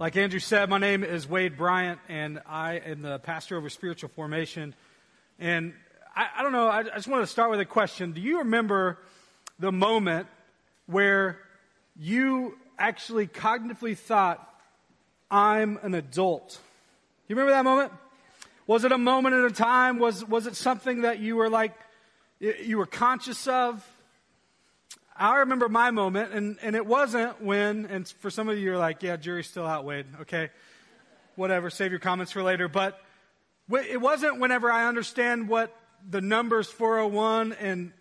Like Andrew said, my name is Wade Bryant, and I am the pastor over spiritual formation. And I, I don't know, I, I just want to start with a question. Do you remember the moment where you actually cognitively thought, I'm an adult? You remember that moment? Was it a moment at a time? Was, was it something that you were like, you were conscious of? I remember my moment, and, and it wasn't when, and for some of you, you're like, yeah, jury's still out, Wade. Okay. Whatever. Save your comments for later. But it wasn't whenever I understand what the numbers 401 and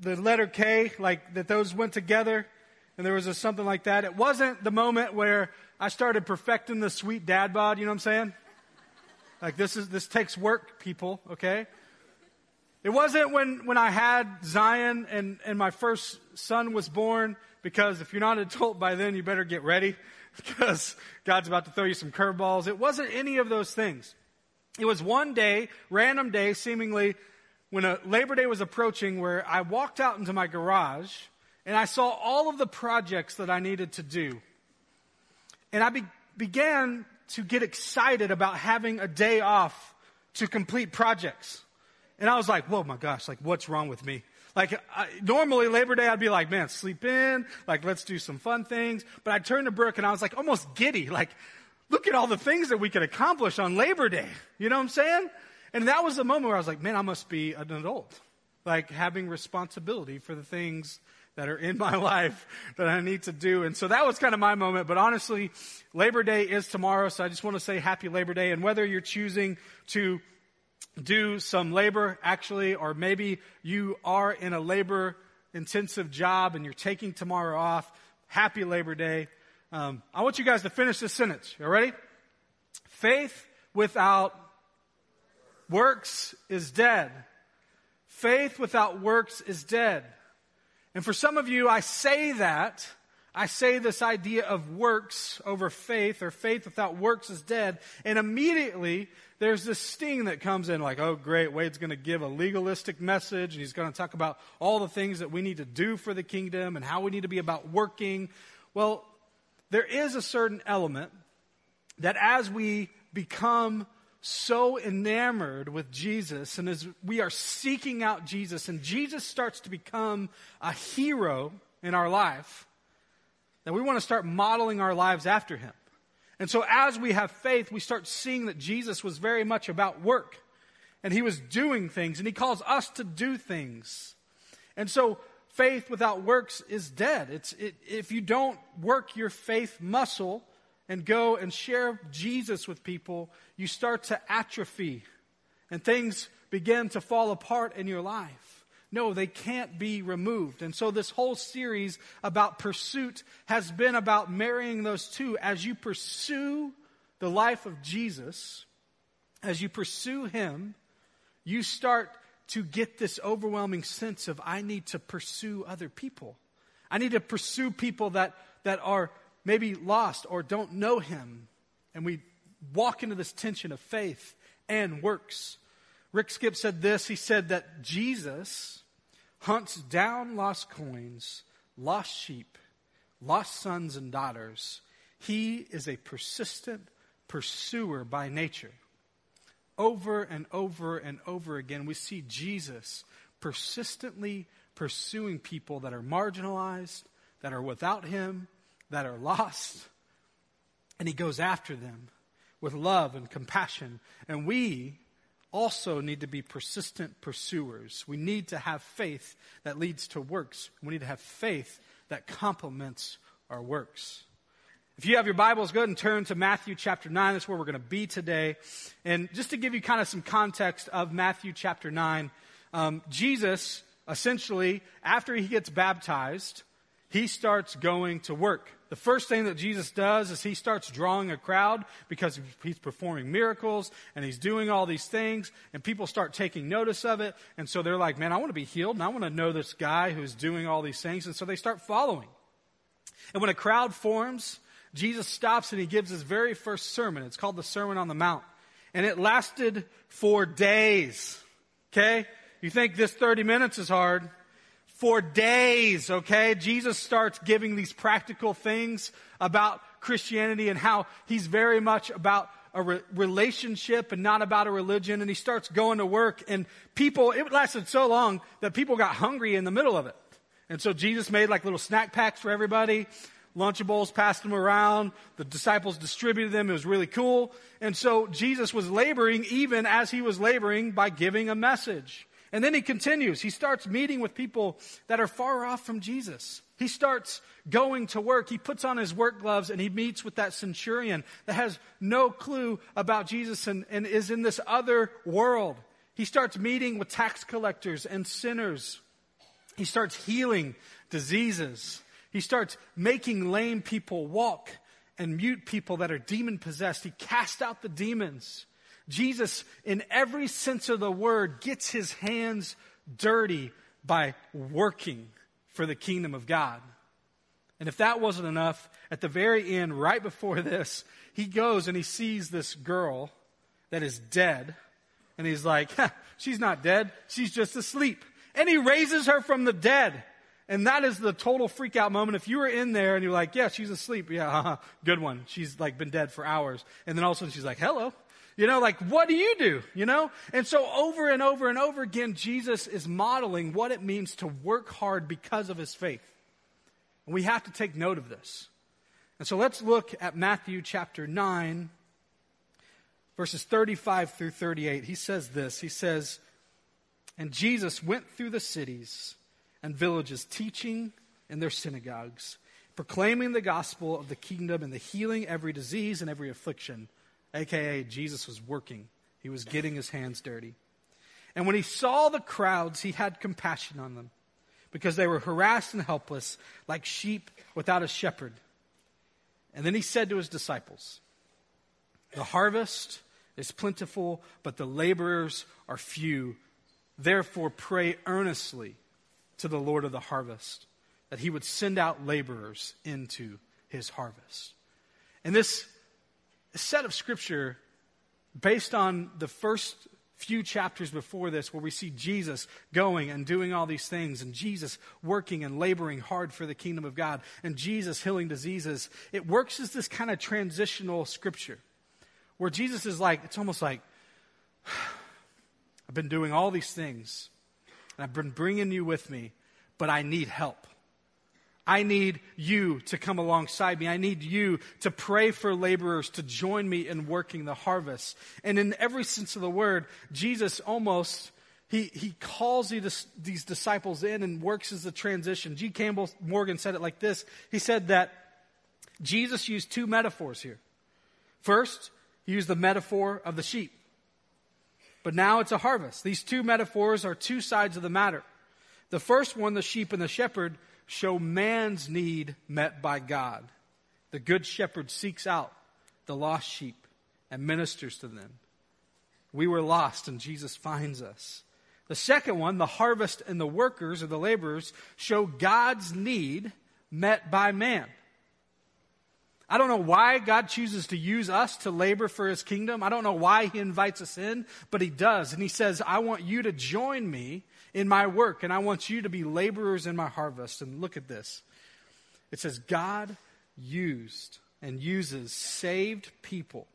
the letter K, like that those went together, and there was a something like that. It wasn't the moment where I started perfecting the sweet dad bod, you know what I'm saying? Like this is, this takes work, people, okay? It wasn't when, when I had Zion and, and my first son was born, because if you're not an adult by then, you better get ready, because God's about to throw you some curveballs. It wasn't any of those things. It was one day, random day, seemingly, when a Labor Day was approaching, where I walked out into my garage and I saw all of the projects that I needed to do. And I be- began to get excited about having a day off to complete projects. And I was like, whoa, my gosh, like, what's wrong with me? Like, I, normally Labor Day, I'd be like, man, sleep in, like, let's do some fun things. But I turned to Brooke and I was like, almost giddy, like, look at all the things that we could accomplish on Labor Day. You know what I'm saying? And that was the moment where I was like, man, I must be an adult. Like, having responsibility for the things that are in my life that I need to do. And so that was kind of my moment. But honestly, Labor Day is tomorrow. So I just want to say happy Labor Day. And whether you're choosing to do some labor actually, or maybe you are in a labor intensive job and you're taking tomorrow off. Happy Labor Day. Um, I want you guys to finish this sentence. You ready? Faith without works is dead. Faith without works is dead. And for some of you, I say that. I say this idea of works over faith, or faith without works is dead. And immediately there's this sting that comes in like, oh, great, Wade's going to give a legalistic message and he's going to talk about all the things that we need to do for the kingdom and how we need to be about working. Well, there is a certain element that as we become so enamored with Jesus and as we are seeking out Jesus and Jesus starts to become a hero in our life, that we want to start modeling our lives after him. And so as we have faith, we start seeing that Jesus was very much about work. And he was doing things, and he calls us to do things. And so faith without works is dead. It's, it, if you don't work your faith muscle and go and share Jesus with people, you start to atrophy and things begin to fall apart in your life. No, they can't be removed. And so this whole series about pursuit has been about marrying those two. As you pursue the life of Jesus, as you pursue Him, you start to get this overwhelming sense of, I need to pursue other people. I need to pursue people that, that are maybe lost or don't know Him. And we walk into this tension of faith and works. Rick Skip said this. He said that Jesus hunts down lost coins, lost sheep, lost sons and daughters. He is a persistent pursuer by nature. Over and over and over again, we see Jesus persistently pursuing people that are marginalized, that are without Him, that are lost. And He goes after them with love and compassion. And we, also need to be persistent pursuers. We need to have faith that leads to works. We need to have faith that complements our works. If you have your Bibles, go ahead and turn to Matthew chapter 9. That's where we're going to be today. And just to give you kind of some context of Matthew chapter 9, um, Jesus, essentially, after he gets baptized, he starts going to work. The first thing that Jesus does is he starts drawing a crowd because he's performing miracles and he's doing all these things and people start taking notice of it. And so they're like, man, I want to be healed and I want to know this guy who's doing all these things. And so they start following. And when a crowd forms, Jesus stops and he gives his very first sermon. It's called the Sermon on the Mount. And it lasted for days. Okay? You think this 30 minutes is hard for days, okay? Jesus starts giving these practical things about Christianity and how he's very much about a re- relationship and not about a religion. And he starts going to work and people, it lasted so long that people got hungry in the middle of it. And so Jesus made like little snack packs for everybody. Lunchables passed them around. The disciples distributed them. It was really cool. And so Jesus was laboring even as he was laboring by giving a message. And then he continues. He starts meeting with people that are far off from Jesus. He starts going to work. He puts on his work gloves and he meets with that centurion that has no clue about Jesus and, and is in this other world. He starts meeting with tax collectors and sinners. He starts healing diseases. He starts making lame people walk and mute people that are demon possessed. He casts out the demons. Jesus, in every sense of the word, gets his hands dirty by working for the kingdom of God. And if that wasn't enough, at the very end, right before this, he goes and he sees this girl that is dead. And he's like, she's not dead. She's just asleep. And he raises her from the dead. And that is the total freak out moment. If you were in there and you're like, yeah, she's asleep. Yeah, good one. She's like been dead for hours. And then all of a sudden she's like, hello. You know, like, what do you do? You know? And so over and over and over again, Jesus is modeling what it means to work hard because of his faith. And we have to take note of this. And so let's look at Matthew chapter 9, verses 35 through 38. He says this He says, And Jesus went through the cities and villages, teaching in their synagogues, proclaiming the gospel of the kingdom and the healing every disease and every affliction aka Jesus was working. He was getting his hands dirty. And when he saw the crowds, he had compassion on them because they were harassed and helpless like sheep without a shepherd. And then he said to his disciples, The harvest is plentiful, but the laborers are few. Therefore, pray earnestly to the Lord of the harvest that he would send out laborers into his harvest. And this set of scripture based on the first few chapters before this where we see Jesus going and doing all these things and Jesus working and laboring hard for the kingdom of God and Jesus healing diseases. It works as this kind of transitional scripture where Jesus is like, it's almost like, I've been doing all these things and I've been bringing you with me, but I need help. I need you to come alongside me. I need you to pray for laborers to join me in working the harvest. And in every sense of the word, Jesus almost, he, he calls these, these disciples in and works as a transition. G. Campbell Morgan said it like this. He said that Jesus used two metaphors here. First, he used the metaphor of the sheep. But now it's a harvest. These two metaphors are two sides of the matter. The first one, the sheep and the shepherd, show man's need met by God. The good shepherd seeks out the lost sheep and ministers to them. We were lost and Jesus finds us. The second one, the harvest and the workers or the laborers, show God's need met by man. I don't know why God chooses to use us to labor for his kingdom. I don't know why he invites us in, but he does. And he says, I want you to join me in my work, and I want you to be laborers in my harvest. And look at this. It says, God used and uses saved people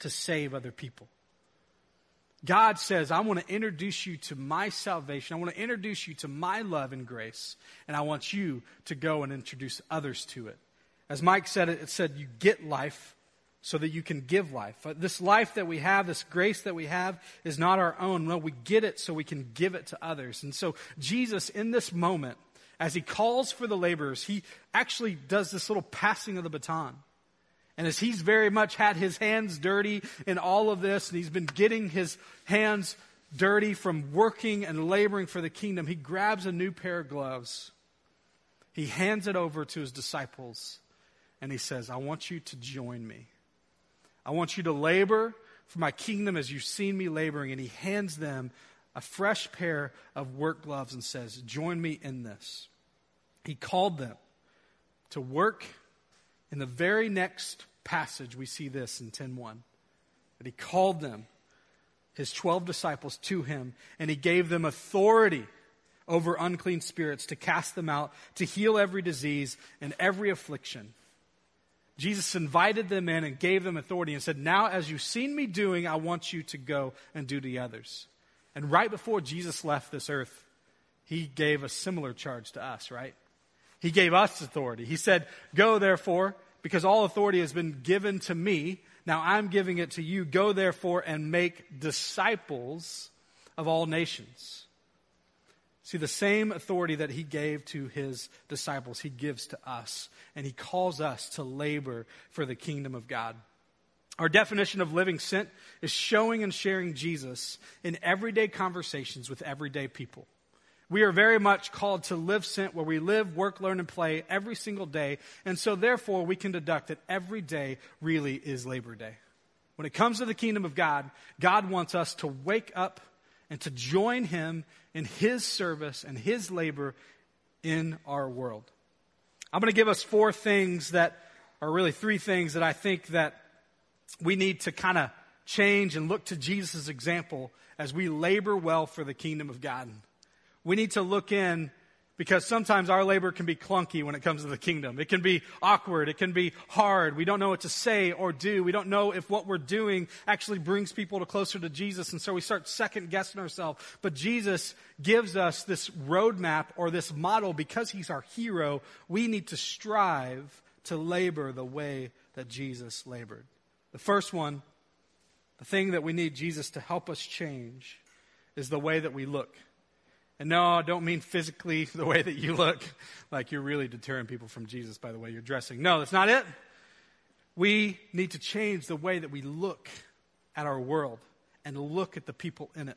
to save other people. God says, I want to introduce you to my salvation. I want to introduce you to my love and grace, and I want you to go and introduce others to it. As Mike said it, said, you get life so that you can give life. This life that we have, this grace that we have, is not our own. No, we get it so we can give it to others. And so, Jesus, in this moment, as he calls for the laborers, he actually does this little passing of the baton. And as he's very much had his hands dirty in all of this, and he's been getting his hands dirty from working and laboring for the kingdom, he grabs a new pair of gloves. He hands it over to his disciples, and he says, I want you to join me. I want you to labor for my kingdom as you've seen me laboring. And he hands them a fresh pair of work gloves and says, Join me in this. He called them to work. In the very next passage, we see this in 10:1. That he called them, his 12 disciples, to him, and he gave them authority over unclean spirits to cast them out, to heal every disease and every affliction. Jesus invited them in and gave them authority and said, Now, as you've seen me doing, I want you to go and do to others. And right before Jesus left this earth, he gave a similar charge to us, right? He gave us authority. He said, Go therefore, because all authority has been given to me. Now I'm giving it to you. Go therefore and make disciples of all nations. See, the same authority that he gave to his disciples, he gives to us. And he calls us to labor for the kingdom of God. Our definition of living sent is showing and sharing Jesus in everyday conversations with everyday people. We are very much called to live sent where we live, work, learn, and play every single day. And so, therefore, we can deduct that every day really is Labor Day. When it comes to the kingdom of God, God wants us to wake up and to join him in his service and his labor in our world. I'm going to give us four things that are really three things that I think that we need to kind of change and look to Jesus' example as we labor well for the kingdom of God. We need to look in because sometimes our labor can be clunky when it comes to the kingdom. It can be awkward. It can be hard. We don't know what to say or do. We don't know if what we're doing actually brings people to closer to Jesus. And so we start second guessing ourselves. But Jesus gives us this roadmap or this model because he's our hero. We need to strive to labor the way that Jesus labored. The first one, the thing that we need Jesus to help us change is the way that we look. And no, I don't mean physically the way that you look, like you're really deterring people from Jesus by the way you're dressing. No, that's not it. We need to change the way that we look at our world and look at the people in it.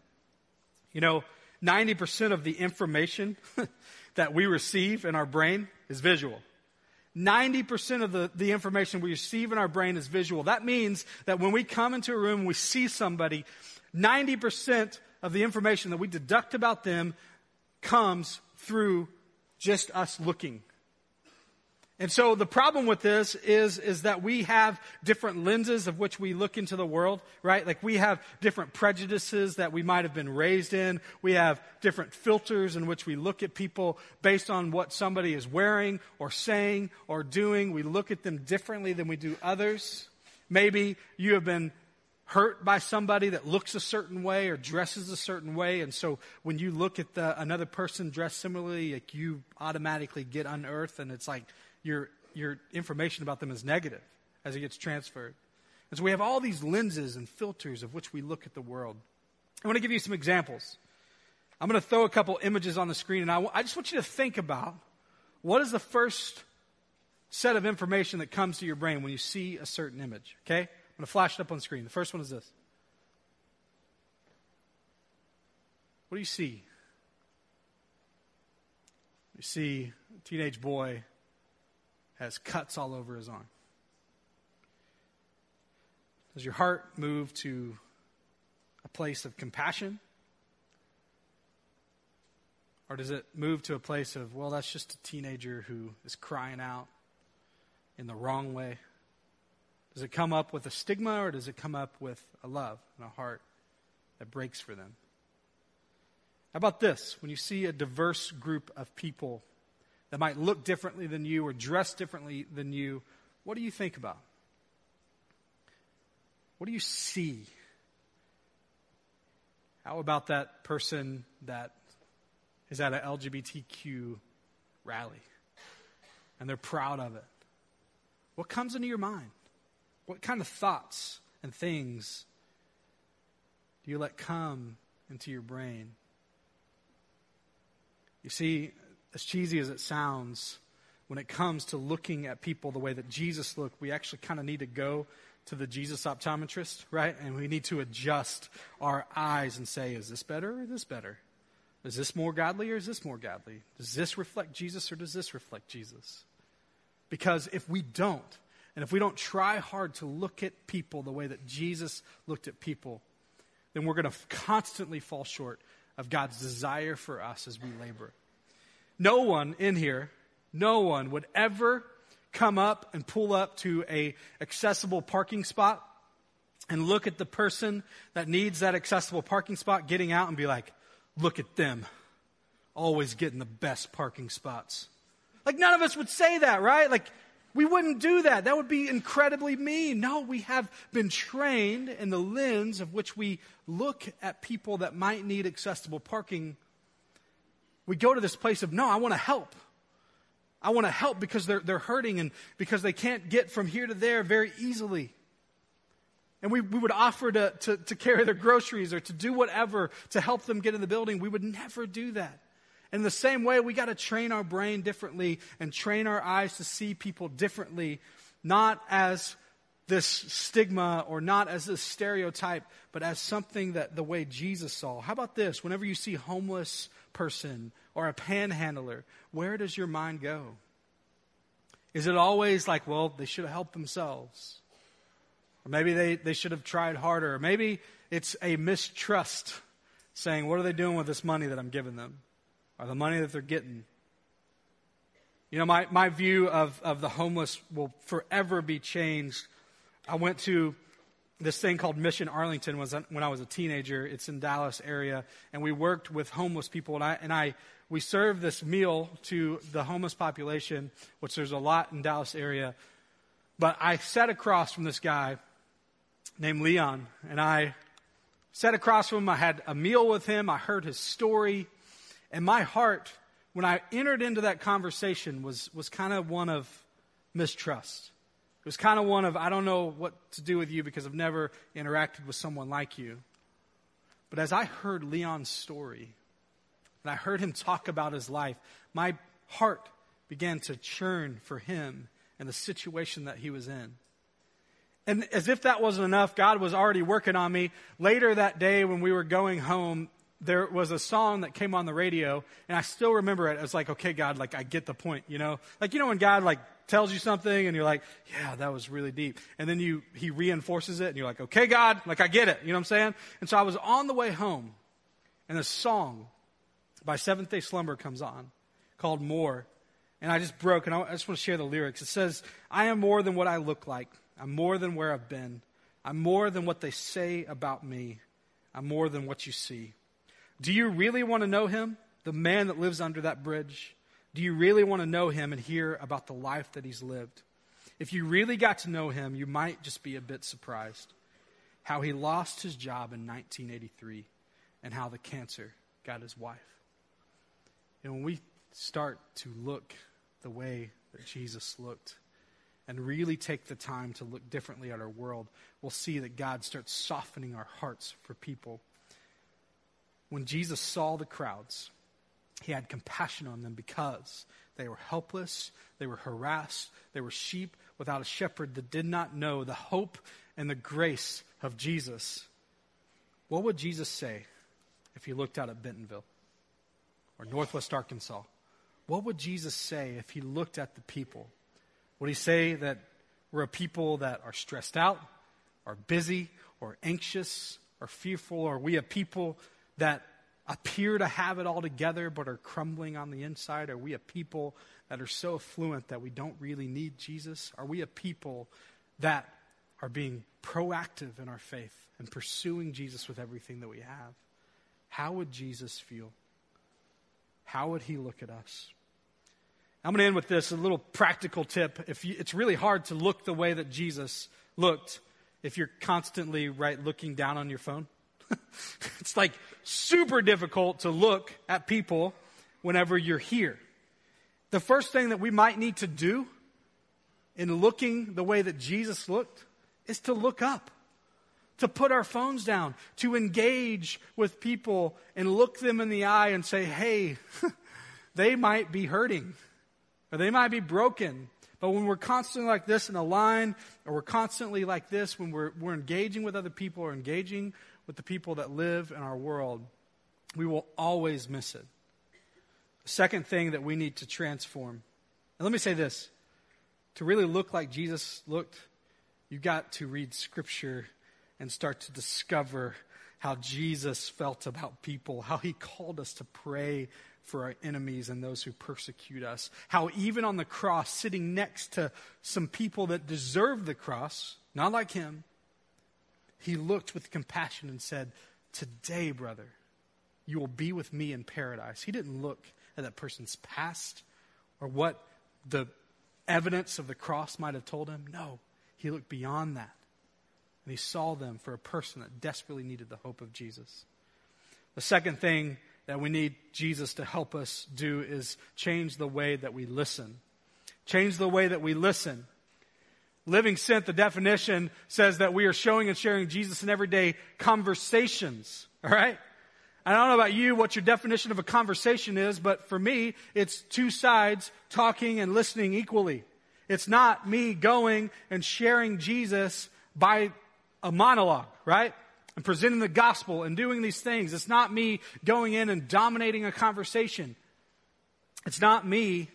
You know, 90% of the information that we receive in our brain is visual. 90% of the, the information we receive in our brain is visual. That means that when we come into a room we see somebody, 90% of the information that we deduct about them comes through just us looking. And so the problem with this is, is that we have different lenses of which we look into the world, right? Like we have different prejudices that we might have been raised in. We have different filters in which we look at people based on what somebody is wearing or saying or doing. We look at them differently than we do others. Maybe you have been hurt by somebody that looks a certain way or dresses a certain way, and so when you look at the, another person dressed similarly, like you automatically get unearthed, and it's like your your information about them is negative as it gets transferred. And so we have all these lenses and filters of which we look at the world. I want to give you some examples. I'm going to throw a couple images on the screen, and I, w- I just want you to think about what is the first set of information that comes to your brain when you see a certain image. Okay? Going to flash it up on screen. The first one is this. What do you see? You see a teenage boy has cuts all over his arm. Does your heart move to a place of compassion? Or does it move to a place of, well, that's just a teenager who is crying out in the wrong way? Does it come up with a stigma or does it come up with a love and a heart that breaks for them? How about this? When you see a diverse group of people that might look differently than you or dress differently than you, what do you think about? What do you see? How about that person that is at an LGBTQ rally and they're proud of it? What comes into your mind? What kind of thoughts and things do you let come into your brain? You see, as cheesy as it sounds, when it comes to looking at people the way that Jesus looked, we actually kind of need to go to the Jesus optometrist, right? And we need to adjust our eyes and say, is this better or is this better? Is this more godly or is this more godly? Does this reflect Jesus or does this reflect Jesus? Because if we don't, and if we don't try hard to look at people the way that Jesus looked at people, then we're going to constantly fall short of God's desire for us as we labor. No one in here, no one would ever come up and pull up to a accessible parking spot and look at the person that needs that accessible parking spot getting out and be like, look at them. Always getting the best parking spots. Like none of us would say that, right? Like We wouldn't do that. That would be incredibly mean. No, we have been trained in the lens of which we look at people that might need accessible parking. We go to this place of, no, I want to help. I want to help because they're, they're hurting and because they can't get from here to there very easily. And we, we would offer to, to, to carry their groceries or to do whatever to help them get in the building. We would never do that. In the same way, we got to train our brain differently and train our eyes to see people differently, not as this stigma or not as a stereotype, but as something that the way Jesus saw. How about this? Whenever you see a homeless person or a panhandler, where does your mind go? Is it always like, well, they should have helped themselves? Or maybe they, they should have tried harder. Maybe it's a mistrust saying, what are they doing with this money that I'm giving them? Or the money that they're getting? You know, my, my view of, of the homeless will forever be changed. I went to this thing called Mission Arlington was when I was a teenager. It's in Dallas area, and we worked with homeless people, and I and I we served this meal to the homeless population, which there's a lot in Dallas area. But I sat across from this guy named Leon, and I sat across from him. I had a meal with him. I heard his story, and my heart, when I entered into that conversation, was was kind of one of mistrust. It was kind of one of, I don't know what to do with you because I've never interacted with someone like you. But as I heard Leon's story, and I heard him talk about his life, my heart began to churn for him and the situation that he was in. And as if that wasn't enough, God was already working on me. Later that day, when we were going home, there was a song that came on the radio, and I still remember it. It's like, okay, God, like I get the point, you know? Like, you know, when God like tells you something and you're like, yeah, that was really deep. And then you, he reinforces it and you're like, okay, God, like I get it. You know what I'm saying? And so I was on the way home and a song by Seventh Day Slumber comes on called More. And I just broke and I just want to share the lyrics. It says, I am more than what I look like. I'm more than where I've been. I'm more than what they say about me. I'm more than what you see. Do you really want to know him? The man that lives under that bridge? Do you really want to know him and hear about the life that he's lived? If you really got to know him, you might just be a bit surprised how he lost his job in 1983 and how the cancer got his wife. And when we start to look the way that Jesus looked and really take the time to look differently at our world, we'll see that God starts softening our hearts for people. When Jesus saw the crowds, he had compassion on them because they were helpless, they were harassed, they were sheep without a shepherd that did not know the hope and the grace of Jesus. What would Jesus say if he looked out at Bentonville or Northwest Arkansas? What would Jesus say if he looked at the people? Would he say that we're a people that are stressed out, are busy, or anxious, or fearful? Are we a people that appear to have it all together but are crumbling on the inside? Are we a people that are so affluent that we don't really need Jesus? Are we a people that are being proactive in our faith and pursuing Jesus with everything that we have? How would Jesus feel? How would he look at us? I'm going to end with this a little practical tip. If you, it's really hard to look the way that Jesus looked if you're constantly right looking down on your phone. it's like super difficult to look at people whenever you're here. The first thing that we might need to do in looking the way that Jesus looked is to look up, to put our phones down, to engage with people and look them in the eye and say, hey, they might be hurting or they might be broken. But when we're constantly like this in a line, or we're constantly like this when we're, we're engaging with other people or engaging with the people that live in our world, we will always miss it. The second thing that we need to transform. And let me say this to really look like Jesus looked, you've got to read Scripture and start to discover how Jesus felt about people, how he called us to pray for our enemies and those who persecute us. How even on the cross, sitting next to some people that deserve the cross, not like him, he looked with compassion and said, Today, brother, you will be with me in paradise. He didn't look at that person's past or what the evidence of the cross might have told him. No, he looked beyond that. And he saw them for a person that desperately needed the hope of Jesus. The second thing that we need Jesus to help us do is change the way that we listen. Change the way that we listen. Living Sent, the definition says that we are showing and sharing Jesus in everyday conversations. All right? I don't know about you what your definition of a conversation is, but for me, it's two sides talking and listening equally. It's not me going and sharing Jesus by a monologue, right? And presenting the gospel and doing these things. It's not me going in and dominating a conversation. It's not me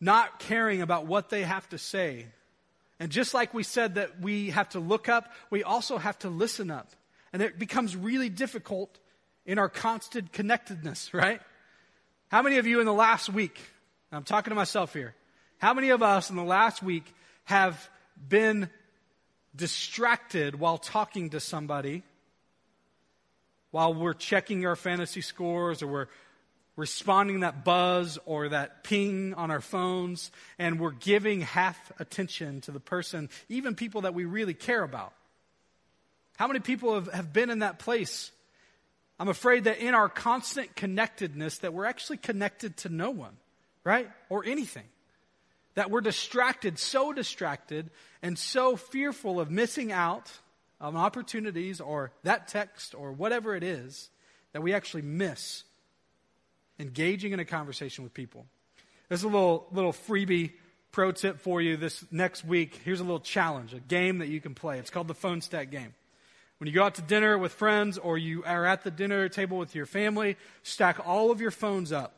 not caring about what they have to say. And just like we said that we have to look up, we also have to listen up. And it becomes really difficult in our constant connectedness, right? How many of you in the last week, I'm talking to myself here, how many of us in the last week have been distracted while talking to somebody, while we're checking our fantasy scores or we're responding that buzz or that ping on our phones, and we're giving half attention to the person, even people that we really care about? How many people have, have been in that place? I'm afraid that in our constant connectedness that we're actually connected to no one, right? Or anything that we're distracted, so distracted, and so fearful of missing out on opportunities or that text or whatever it is that we actually miss engaging in a conversation with people. There's a little, little freebie pro tip for you this next week. Here's a little challenge, a game that you can play. It's called the phone stack game. When you go out to dinner with friends or you are at the dinner table with your family, stack all of your phones up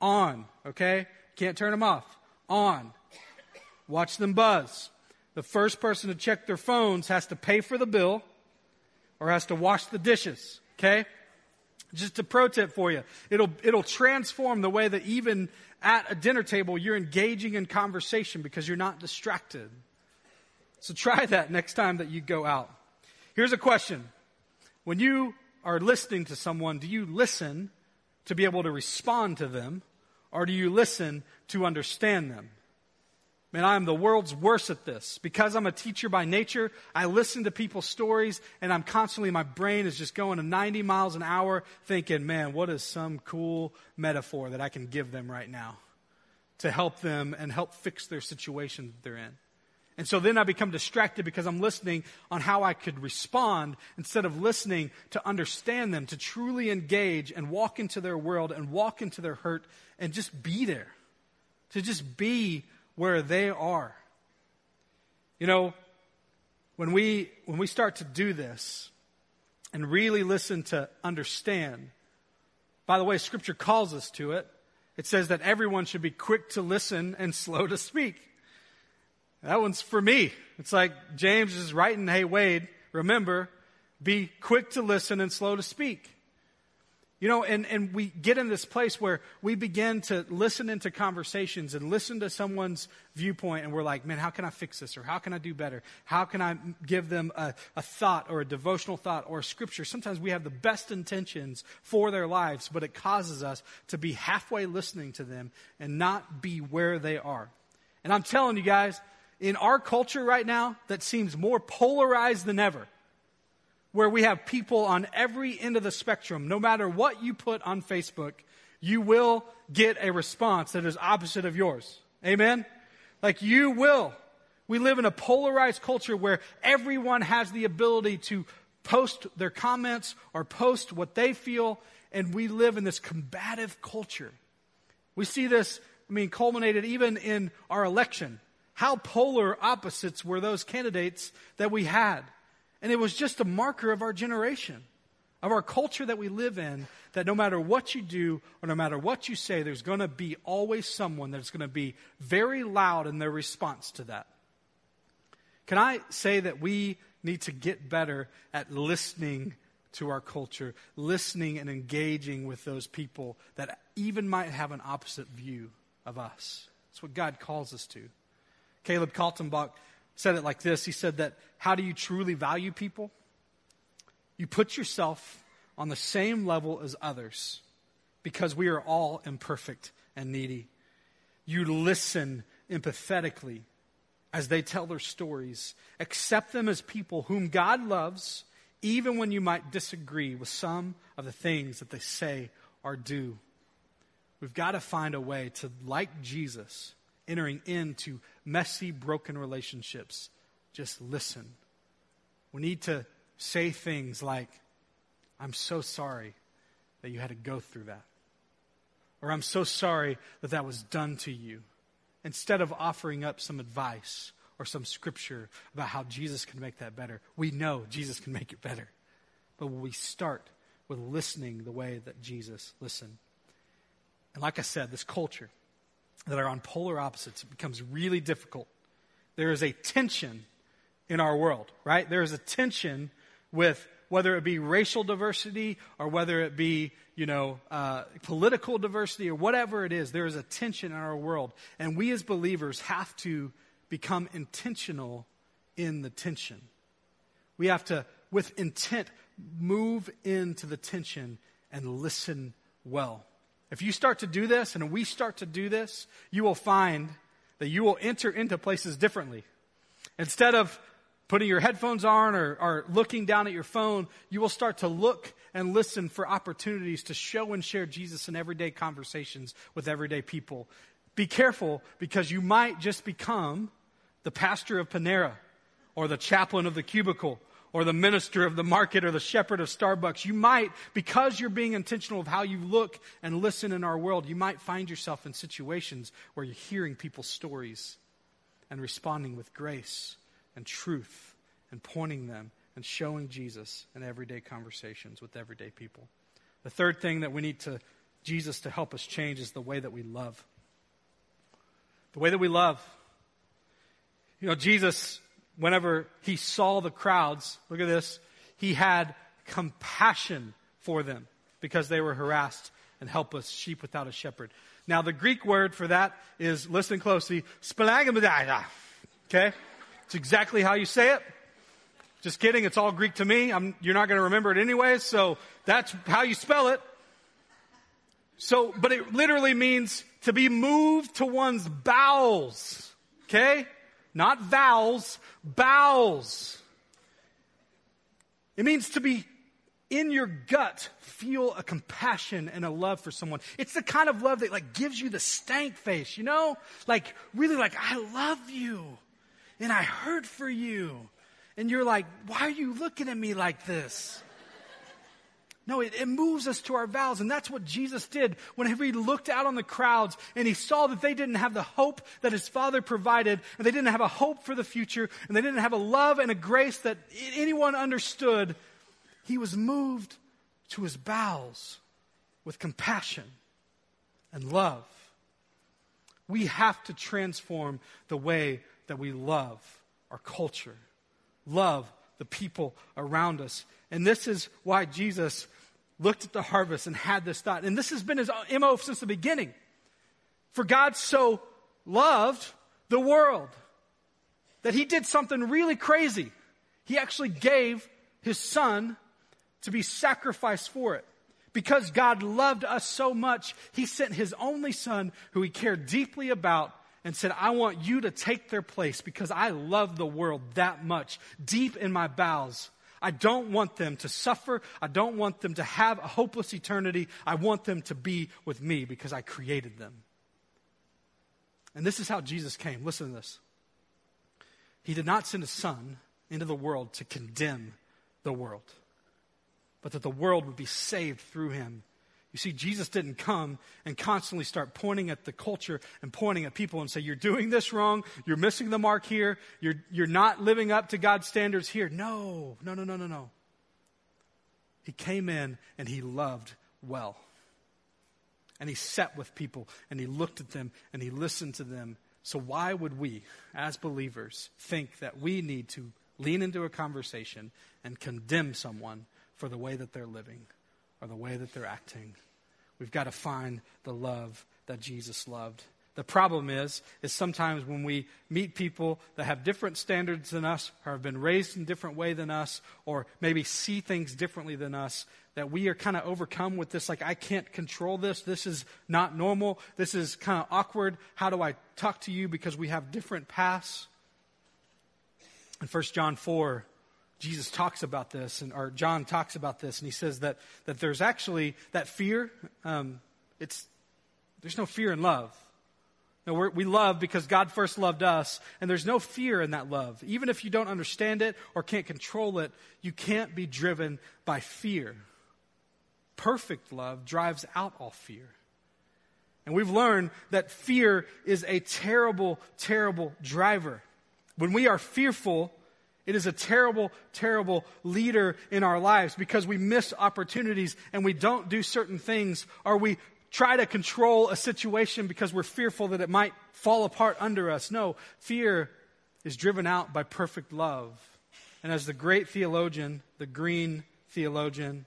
on, okay? Can't turn them off on. Watch them buzz. The first person to check their phones has to pay for the bill or has to wash the dishes. Okay? Just a pro tip for you. It'll, it'll transform the way that even at a dinner table you're engaging in conversation because you're not distracted. So try that next time that you go out. Here's a question. When you are listening to someone, do you listen to be able to respond to them or do you listen to understand them? Man, I am the world's worst at this. Because I'm a teacher by nature, I listen to people's stories and I'm constantly, my brain is just going to 90 miles an hour thinking, man, what is some cool metaphor that I can give them right now to help them and help fix their situation that they're in? And so then I become distracted because I'm listening on how I could respond instead of listening to understand them, to truly engage and walk into their world and walk into their hurt and just be there, to just be where they are. You know, when we, when we start to do this and really listen to understand, by the way, Scripture calls us to it. It says that everyone should be quick to listen and slow to speak. That one's for me. It's like James is writing, hey, Wade, remember, be quick to listen and slow to speak. You know, and, and we get in this place where we begin to listen into conversations and listen to someone's viewpoint, and we're like, man, how can I fix this? Or how can I do better? How can I give them a, a thought or a devotional thought or scripture? Sometimes we have the best intentions for their lives, but it causes us to be halfway listening to them and not be where they are. And I'm telling you guys, in our culture right now that seems more polarized than ever, where we have people on every end of the spectrum, no matter what you put on Facebook, you will get a response that is opposite of yours. Amen? Like you will. We live in a polarized culture where everyone has the ability to post their comments or post what they feel, and we live in this combative culture. We see this, I mean, culminated even in our election. How polar opposites were those candidates that we had? And it was just a marker of our generation, of our culture that we live in, that no matter what you do or no matter what you say, there's going to be always someone that's going to be very loud in their response to that. Can I say that we need to get better at listening to our culture, listening and engaging with those people that even might have an opposite view of us? That's what God calls us to. Caleb Kaltenbach said it like this He said that how do you truly value people? You put yourself on the same level as others because we are all imperfect and needy. You listen empathetically as they tell their stories. Accept them as people whom God loves, even when you might disagree with some of the things that they say or do. We've got to find a way to, like Jesus, entering into messy, broken relationships, just listen. We need to say things like, I'm so sorry that you had to go through that. Or I'm so sorry that that was done to you. Instead of offering up some advice or some scripture about how Jesus can make that better, we know Jesus can make it better. But we start with listening the way that Jesus listened. And like I said, this culture that are on polar opposites it becomes really difficult. There is a tension in our world, right? There is a tension with whether it be racial diversity or whether it be, you know, uh, political diversity or whatever it is, there is a tension in our world. And we as believers have to become intentional in the tension. We have to, with intent, move into the tension and listen well. If you start to do this and we start to do this, you will find that you will enter into places differently. Instead of putting your headphones on or, or, looking down at your phone, you will start to look and listen for opportunities to show and share Jesus in everyday conversations with everyday people. Be careful because you might just become the pastor of Panera or the chaplain of the cubicle or the minister of the market or the shepherd of Starbucks. You might, because you're being intentional of how you look and listen in our world, you might find yourself in situations where you're hearing people's stories and responding with grace and truth and pointing them and showing Jesus in everyday conversations with everyday people. The third thing that we need to Jesus to help us change is the way that we love. The way that we love. You know, Jesus, whenever he saw the crowds, look at this, he had compassion for them because they were harassed and helpless sheep without a shepherd. Now, the Greek word for that is, listen closely, spalagamadaida. Okay? It's exactly how you say it. Just kidding. It's all Greek to me. I'm, you're not going to remember it anyway. So that's how you spell it. So, but it literally means to be moved to one's bowels. Okay? Not vowels, bowels. It means to be in your gut feel a compassion and a love for someone. It's the kind of love that like gives you the stank face, you know? Like really like I love you and I hurt for you. And you're like, why are you looking at me like this? No, it, it, moves us to our vows. And that's what Jesus did whenever he looked out on the crowds and he saw that they didn't have the hope that his father provided and they didn't have a hope for the future and they didn't have a love and a grace that anyone understood. He was moved to his bowels with compassion and love. We have to transform the way that we love our culture, love the people around us. And this is why Jesus looked at the harvest and had this thought. And this has been his MO since the beginning. For God so loved the world that he did something really crazy. He actually gave his son to be sacrificed for it. Because God loved us so much, he sent his only son who he cared deeply about and said, I want you to take their place because I love the world that much, deep in my bowels. I don't want them to suffer. I don't want them to have a hopeless eternity. I want them to be with me because I created them. And this is how Jesus came. Listen to this. He did not send his son into the world to condemn the world, but that the world would be saved through him. You see, Jesus didn't come and constantly start pointing at the culture and pointing at people and say, You're doing this wrong. You're missing the mark here. You're, you're not living up to God's standards here. No, no, no, no, no, no. He came in and he loved well. And he sat with people and he looked at them and he listened to them. So, why would we, as believers, think that we need to lean into a conversation and condemn someone for the way that they're living? Or the way that they're acting. We've got to find the love that Jesus loved. The problem is, is sometimes when we meet people that have different standards than us, or have been raised in a different way than us, or maybe see things differently than us, that we are kind of overcome with this, like, I can't control this. This is not normal. This is kind of awkward. How do I talk to you because we have different paths? In 1 John 4, Jesus talks about this, and, or John talks about this, and he says that, that there's actually that fear. Um, it's, there's no fear in love. No, we love because God first loved us, and there's no fear in that love. Even if you don't understand it or can't control it, you can't be driven by fear. Perfect love drives out all fear. And we've learned that fear is a terrible, terrible driver. When we are fearful, it is a terrible, terrible leader in our lives because we miss opportunities and we don't do certain things or we try to control a situation because we're fearful that it might fall apart under us. No, fear is driven out by perfect love. And as the great theologian, the green theologian,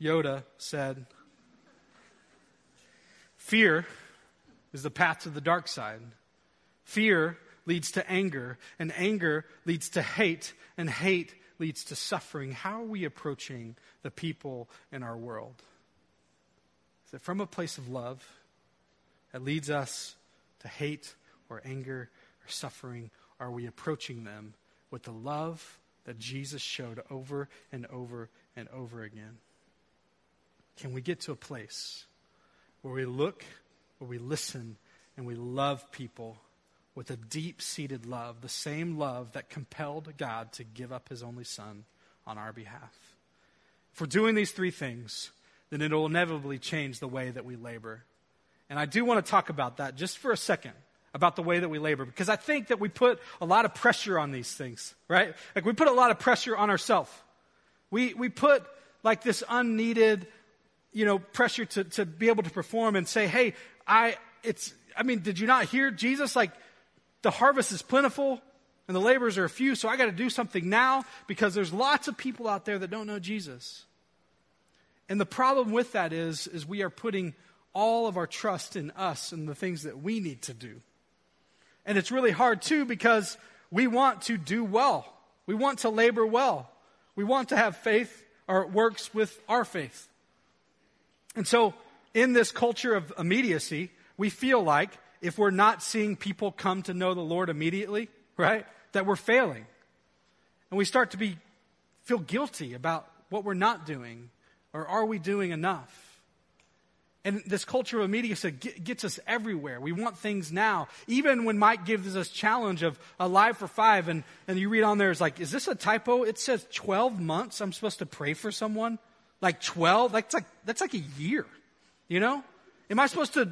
Yoda said, fear is the path to the dark side. Fear leads to anger, and anger leads to hate, and hate leads to suffering. How are we approaching the people in our world? Is it from a place of love that leads us to hate or anger or suffering? Are we approaching them with the love that Jesus showed over and over and over again? Can we get to a place where we look, where we listen, and we love people with a deep seated love, the same love that compelled God to give up his only Son on our behalf? If we're doing these three things, then it will inevitably change the way that we labor. And I do want to talk about that just for a second about the way that we labor because I think that we put a lot of pressure on these things, right? Like we put a lot of pressure on ourselves. We, we put like this unneeded, you know, pressure to, to be able to perform and say, hey, I, it's, I mean, did you not hear Jesus? Like the harvest is plentiful and the laborers are few, so I got to do something now because there's lots of people out there that don't know Jesus. And the problem with that is, is we are putting all of our trust in us and the things that we need to do. And it's really hard too because we want to do well. We want to labor well. We want to have faith or works with our faith. And so in this culture of immediacy, we feel like if we're not seeing people come to know the Lord immediately, right, that we're failing. And we start to be feel guilty about what we're not doing or are we doing enough? And this culture of immediacy gets us everywhere. We want things now. Even when Mike gives us challenge of alive for five, and, and you read on there, it's like, is this a typo? It says 12 months I'm supposed to pray for someone? Like 12? That's like, that's like a year. You know? Am I supposed to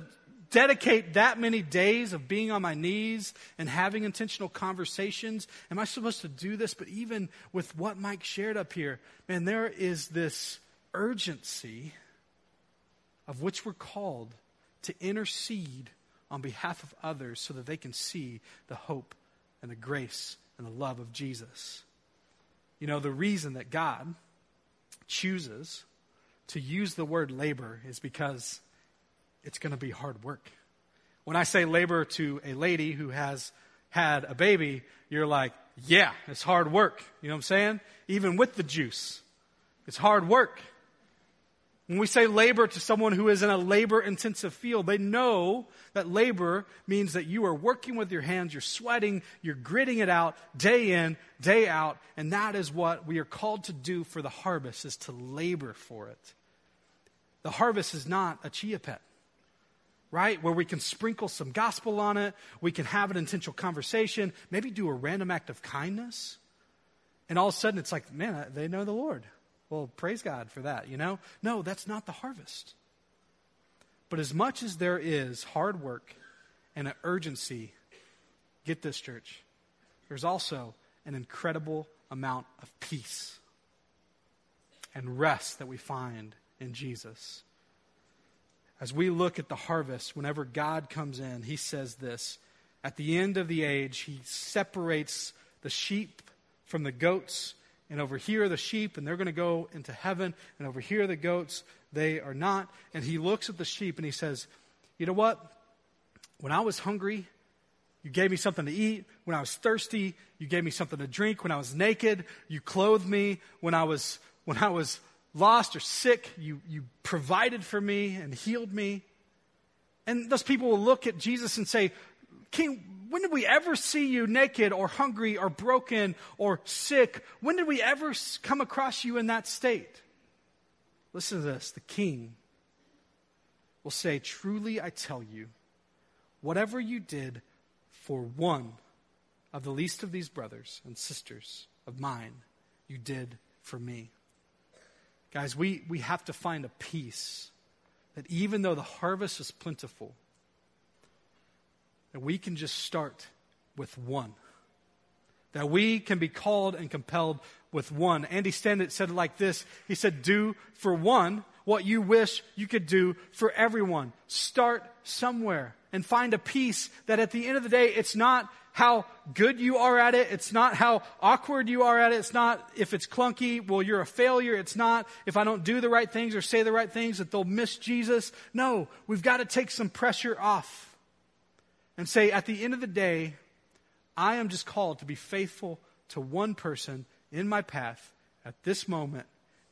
dedicate that many days of being on my knees and having intentional conversations? Am I supposed to do this? But even with what Mike shared up here, man, there is this urgency of which we're called to intercede on behalf of others so that they can see the hope and the grace and the love of Jesus. You know, the reason that God chooses to use the word labor is because it's going to be hard work. When I say labor to a lady who has had a baby, you're like, yeah, it's hard work. You know what I'm saying? Even with the juice, it's hard work. When we say labor to someone who is in a labor intensive field, they know that labor means that you are working with your hands, you're sweating, you're gritting it out day in, day out, and that is what we are called to do for the harvest is to labor for it. The harvest is not a chia pet, right? Where we can sprinkle some gospel on it, we can have an intentional conversation, maybe do a random act of kindness, and all of a sudden it's like, man, they know the Lord. Well, praise God for that, you know? No, that's not the harvest. But as much as there is hard work and an urgency, get this, church, there's also an incredible amount of peace and rest that we find in Jesus. As we look at the harvest, whenever God comes in, he says this At the end of the age, he separates the sheep from the goats and over here the sheep, and they're going to go into heaven, and over here the goats, they are not. And he looks at the sheep and he says, You know what? When I was hungry, you gave me something to eat. When I was thirsty, you gave me something to drink. When I was naked, you clothed me. When I was, when I was lost or sick, you, you provided for me and healed me. And those people will look at Jesus and say, King, when did we ever see you naked or hungry or broken or sick? When did we ever come across you in that state? Listen to this. The king will say, Truly I tell you, whatever you did for one of the least of these brothers and sisters of mine, you did for me. Guys, we, we have to find a peace that even though the harvest is plentiful, that we can just start with one. That we can be called and compelled with one. Andy Stanley said it like this. He said, do for one what you wish you could do for everyone. Start somewhere and find a peace that at the end of the day, it's not how good you are at it. It's not how awkward you are at it. It's not if it's clunky, well, you're a failure. It's not if I don't do the right things or say the right things that they'll miss Jesus. No, we've got to take some pressure off and say, at the end of the day, I am just called to be faithful to one person in my path at this moment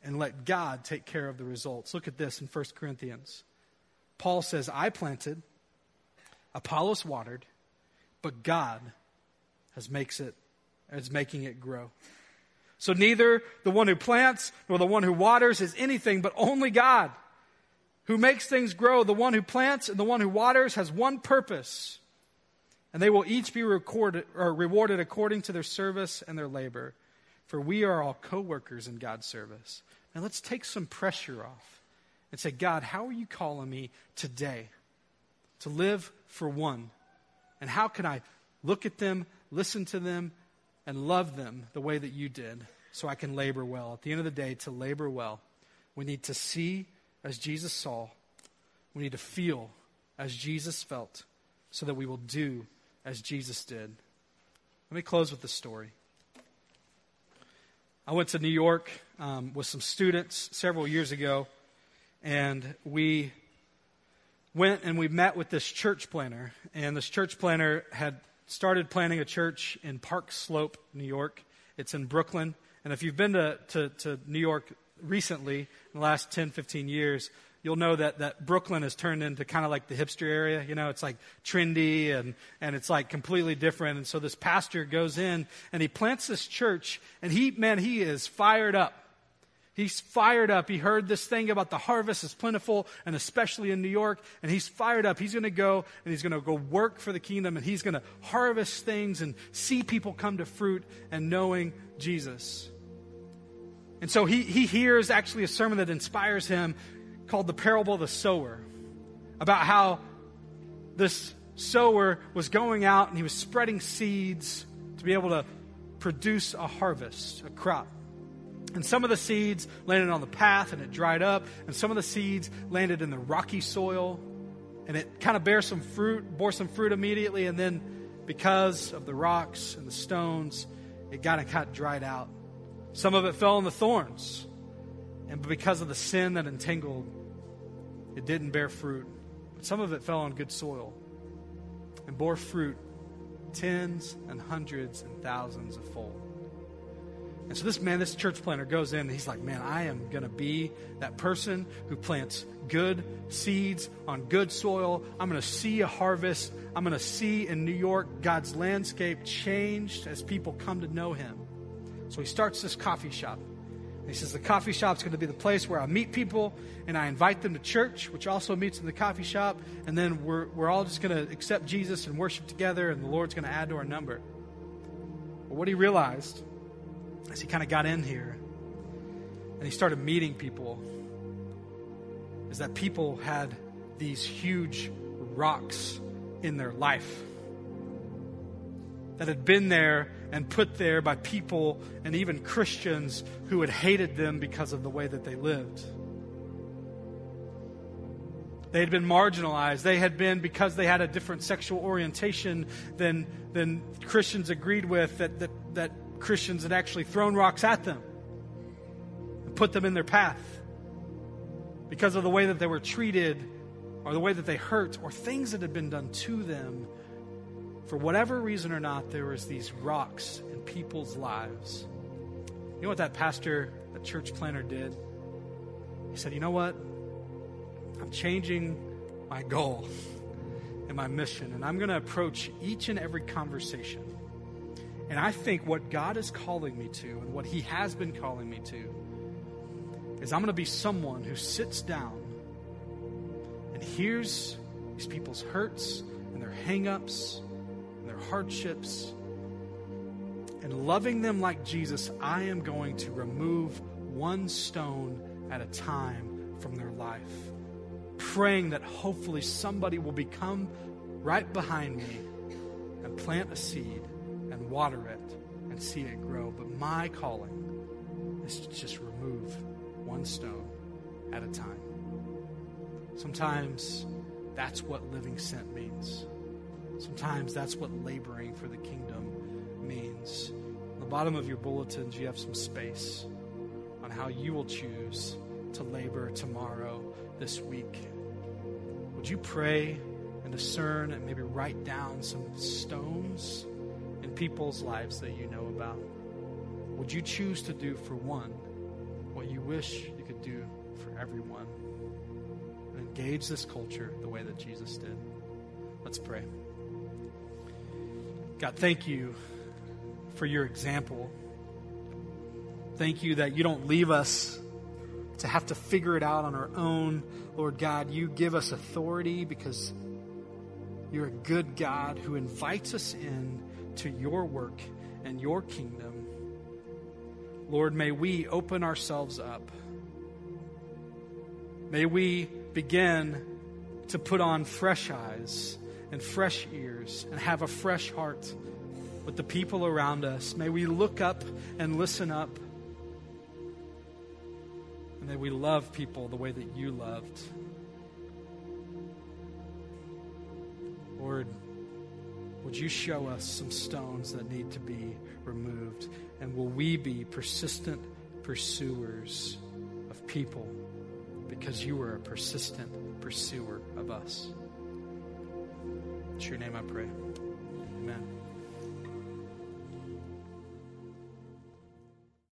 and let God take care of the results. Look at this in 1 Corinthians. Paul says, I planted, Apollos watered, but God has makes it is making it grow. So neither the one who plants nor the one who waters is anything, but only God who makes things grow. The one who plants and the one who waters has one purpose, and they will each be recorded, or rewarded according to their service and their labor. For we are all co workers in God's service. Now let's take some pressure off and say, God, how are you calling me today to live for one? And how can I look at them, listen to them, and love them the way that you did so I can labor well? At the end of the day, to labor well, we need to see as Jesus saw, we need to feel as Jesus felt, so that we will do as Jesus did. Let me close with the story. I went to New York um, with some students several years ago, and we went and we met with this church planter. And this church planner had started planning a church in Park Slope, New York. It's in Brooklyn. And if you've been to, to, to New York recently, in the last 10, 15 years, you'll know that, that Brooklyn has turned into kind of like the hipster area. You know, it's like trendy and, and it's like completely different. And so this pastor goes in and he plants this church and he, man, he is fired up. He's fired up. He heard this thing about the harvest is plentiful, and especially in New York, and he's fired up. He's going to go and he's going to go work for the kingdom, and he's going to harvest things and see people come to fruit and knowing Jesus. And so he, he hears actually a sermon that inspires him called the parable of the sower about how this sower was going out and he was spreading seeds to be able to produce a harvest, a crop. And some of the seeds landed on the path and it dried up, and some of the seeds landed in the rocky soil and it kind of bear some fruit, bore some fruit immediately, and then because of the rocks and the stones, it got kind of dried out. Some of it fell in the thorns. And because of the sin that entangled, it didn't bear fruit. But some of it fell on good soil and bore fruit tens and hundreds and thousands of fold. And so this man, this church planter goes in and he's like, man, I am going to be that person who plants good seeds on good soil. I'm going to see a harvest. I'm going to see in New York God's landscape changed as people come to know him. So he starts this coffee shop. He says the coffee shop's going to be the place where I meet people and I invite them to church, which also meets in the coffee shop. And then we're, we're all just going to accept Jesus and worship together, and the Lord's going to add to our number. But what he realized as he kind of got in here and he started meeting people is that people had these huge rocks in their life that had been there and put there by people and even Christians who had hated them because of the way that they lived. They had been marginalized. They had been, because they had a different sexual orientation than, than Christians agreed with, that, that, that Christians had actually thrown rocks at them and put them in their path because of the way that they were treated or the way that they hurt, or things that had been done to them, for whatever reason or not, there was these rocks in people's lives. You know what that pastor, that church planter did? He said, You know what? I'm changing my goal and my mission, and I'm going to approach each and every conversation. And I think what God is calling me to, and what He has been calling me to, is I'm going to be someone who sits down and hears these people's hurts and their hangups and their hardships. And loving them like Jesus, I am going to remove one stone at a time from their life. Praying that hopefully somebody will become right behind me and plant a seed and water it and see it grow. But my calling is to just remove one stone at a time. Sometimes that's what living sent means. Sometimes that's what laboring for the kingdom means. On the bottom of your bulletins, you have some space on how you will choose to labor tomorrow, this week. Would you pray and discern and maybe write down some stones people's lives that you know about? Would you choose to do for one what you wish you could do for everyone and engage this culture the way that Jesus did. Let's pray. God, thank you for your example. Thank you that you don't leave us to have to figure it out on our own. Lord God, you give us authority because you're a good God who invites us in to your work and your kingdom. Lord, may we open ourselves up. May we begin to put on fresh eyes and fresh ears and have a fresh heart with the people around us. May we look up and listen up. And may we love people the way that you loved. Lord, would you show us some stones that need to be removed? And will we be persistent pursuers of people because you are a persistent pursuer of us? In your name I pray. Amen.